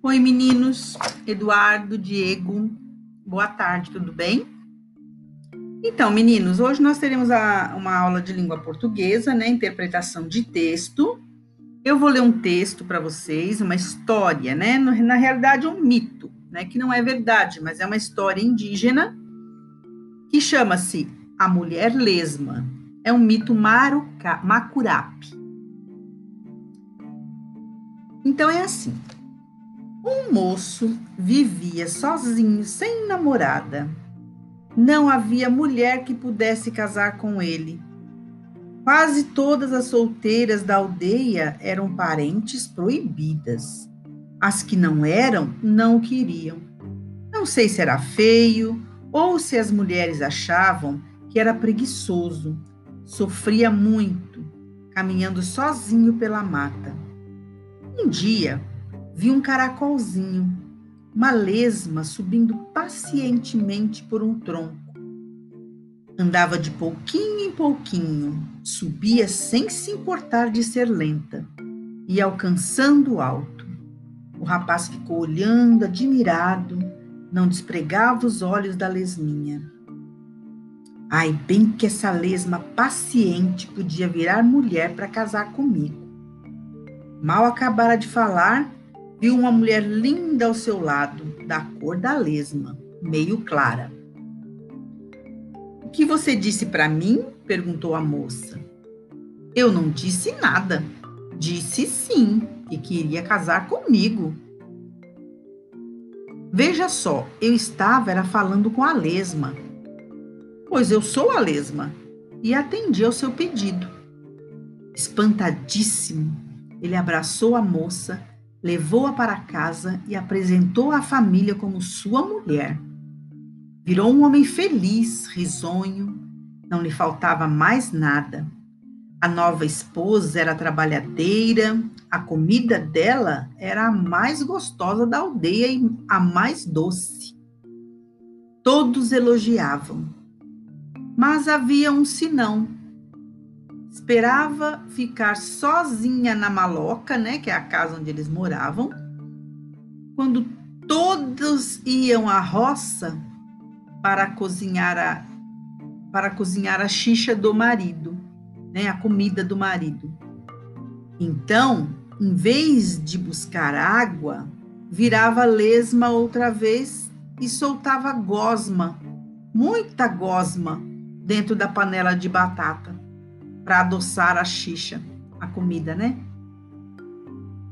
Oi, meninos. Eduardo, Diego, boa tarde, tudo bem? Então, meninos, hoje nós teremos a, uma aula de língua portuguesa, né? Interpretação de texto. Eu vou ler um texto para vocês, uma história, né? Na realidade, um mito, né? Que não é verdade, mas é uma história indígena que chama-se A Mulher Lesma. É um mito maruca, macurape. Então é assim. Um moço vivia sozinho, sem namorada. Não havia mulher que pudesse casar com ele. Quase todas as solteiras da aldeia eram parentes proibidas. As que não eram, não o queriam. Não sei se era feio ou se as mulheres achavam que era preguiçoso. Sofria muito, caminhando sozinho pela mata. Um dia, vi um caracolzinho, uma lesma subindo pacientemente por um tronco. Andava de pouquinho em pouquinho, subia sem se importar de ser lenta e alcançando alto. O rapaz ficou olhando, admirado, não despregava os olhos da lesminha. Ai, bem que essa lesma paciente podia virar mulher para casar comigo. Mal acabara de falar, viu uma mulher linda ao seu lado, da cor da lesma, meio clara. O que você disse para mim? perguntou a moça. Eu não disse nada. Disse sim, que queria casar comigo. Veja só, eu estava era falando com a lesma. Pois eu sou a lesma e atendi ao seu pedido. Espantadíssimo, ele abraçou a moça levou-a para casa e apresentou à família como sua mulher. Virou um homem feliz, risonho, não lhe faltava mais nada. A nova esposa era trabalhadeira, a comida dela era a mais gostosa da aldeia e a mais doce. Todos elogiavam. Mas havia um sinão esperava ficar sozinha na maloca, né, que é a casa onde eles moravam, quando todos iam à roça para cozinhar a para cozinhar a xixa do marido, né, a comida do marido. Então, em vez de buscar água, virava lesma outra vez e soltava gosma, muita gosma, dentro da panela de batata para adoçar a xixa, a comida, né?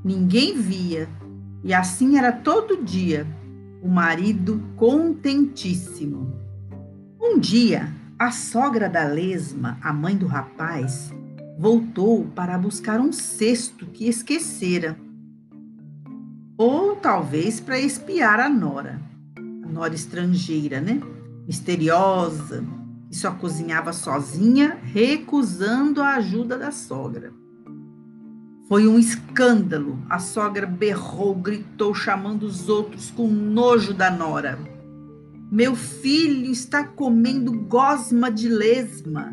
Ninguém via, e assim era todo dia, o marido contentíssimo. Um dia, a sogra da lesma, a mãe do rapaz, voltou para buscar um cesto que esquecera. Ou talvez para espiar a nora, a nora estrangeira, né? Misteriosa, que só cozinhava sozinha, recusando a ajuda da sogra. Foi um escândalo. A sogra berrou, gritou, chamando os outros com nojo da nora. Meu filho está comendo gosma de lesma.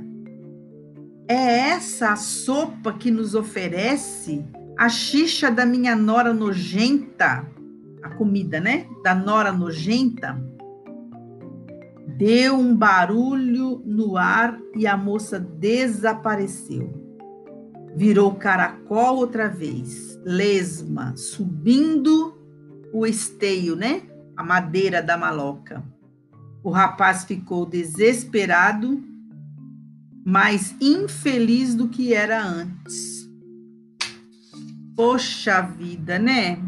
É essa a sopa que nos oferece? A xixa da minha nora nojenta? A comida, né? Da nora nojenta? Deu um barulho no ar e a moça desapareceu. Virou caracol outra vez, lesma, subindo o esteio, né? A madeira da maloca. O rapaz ficou desesperado, mais infeliz do que era antes. Poxa vida, né?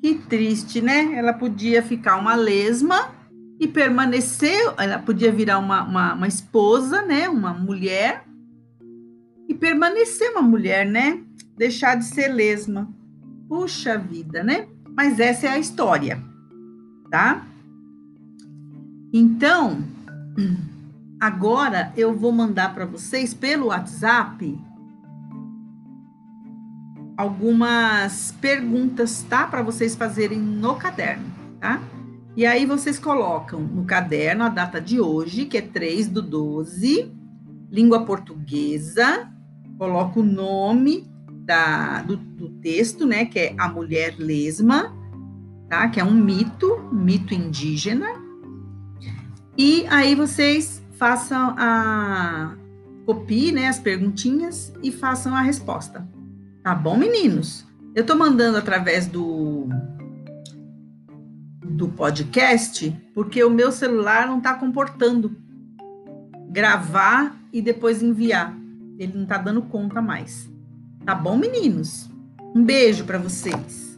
Que triste, né? Ela podia ficar uma lesma e permaneceu, ela podia virar uma, uma, uma esposa, né, uma mulher, e permanecer uma mulher, né, deixar de ser lesma. Puxa vida, né? Mas essa é a história, tá? Então, agora eu vou mandar para vocês pelo WhatsApp algumas perguntas, tá? Para vocês fazerem no caderno, tá? E aí vocês colocam no caderno a data de hoje, que é 3 do 12, língua portuguesa, coloca o nome da, do, do texto, né, que é A Mulher Lesma, tá? Que é um mito, mito indígena. E aí vocês façam a copie, né, as perguntinhas e façam a resposta. Tá bom, meninos? Eu tô mandando através do do podcast porque o meu celular não tá comportando gravar e depois enviar. Ele não tá dando conta mais. Tá bom, meninos? Um beijo para vocês.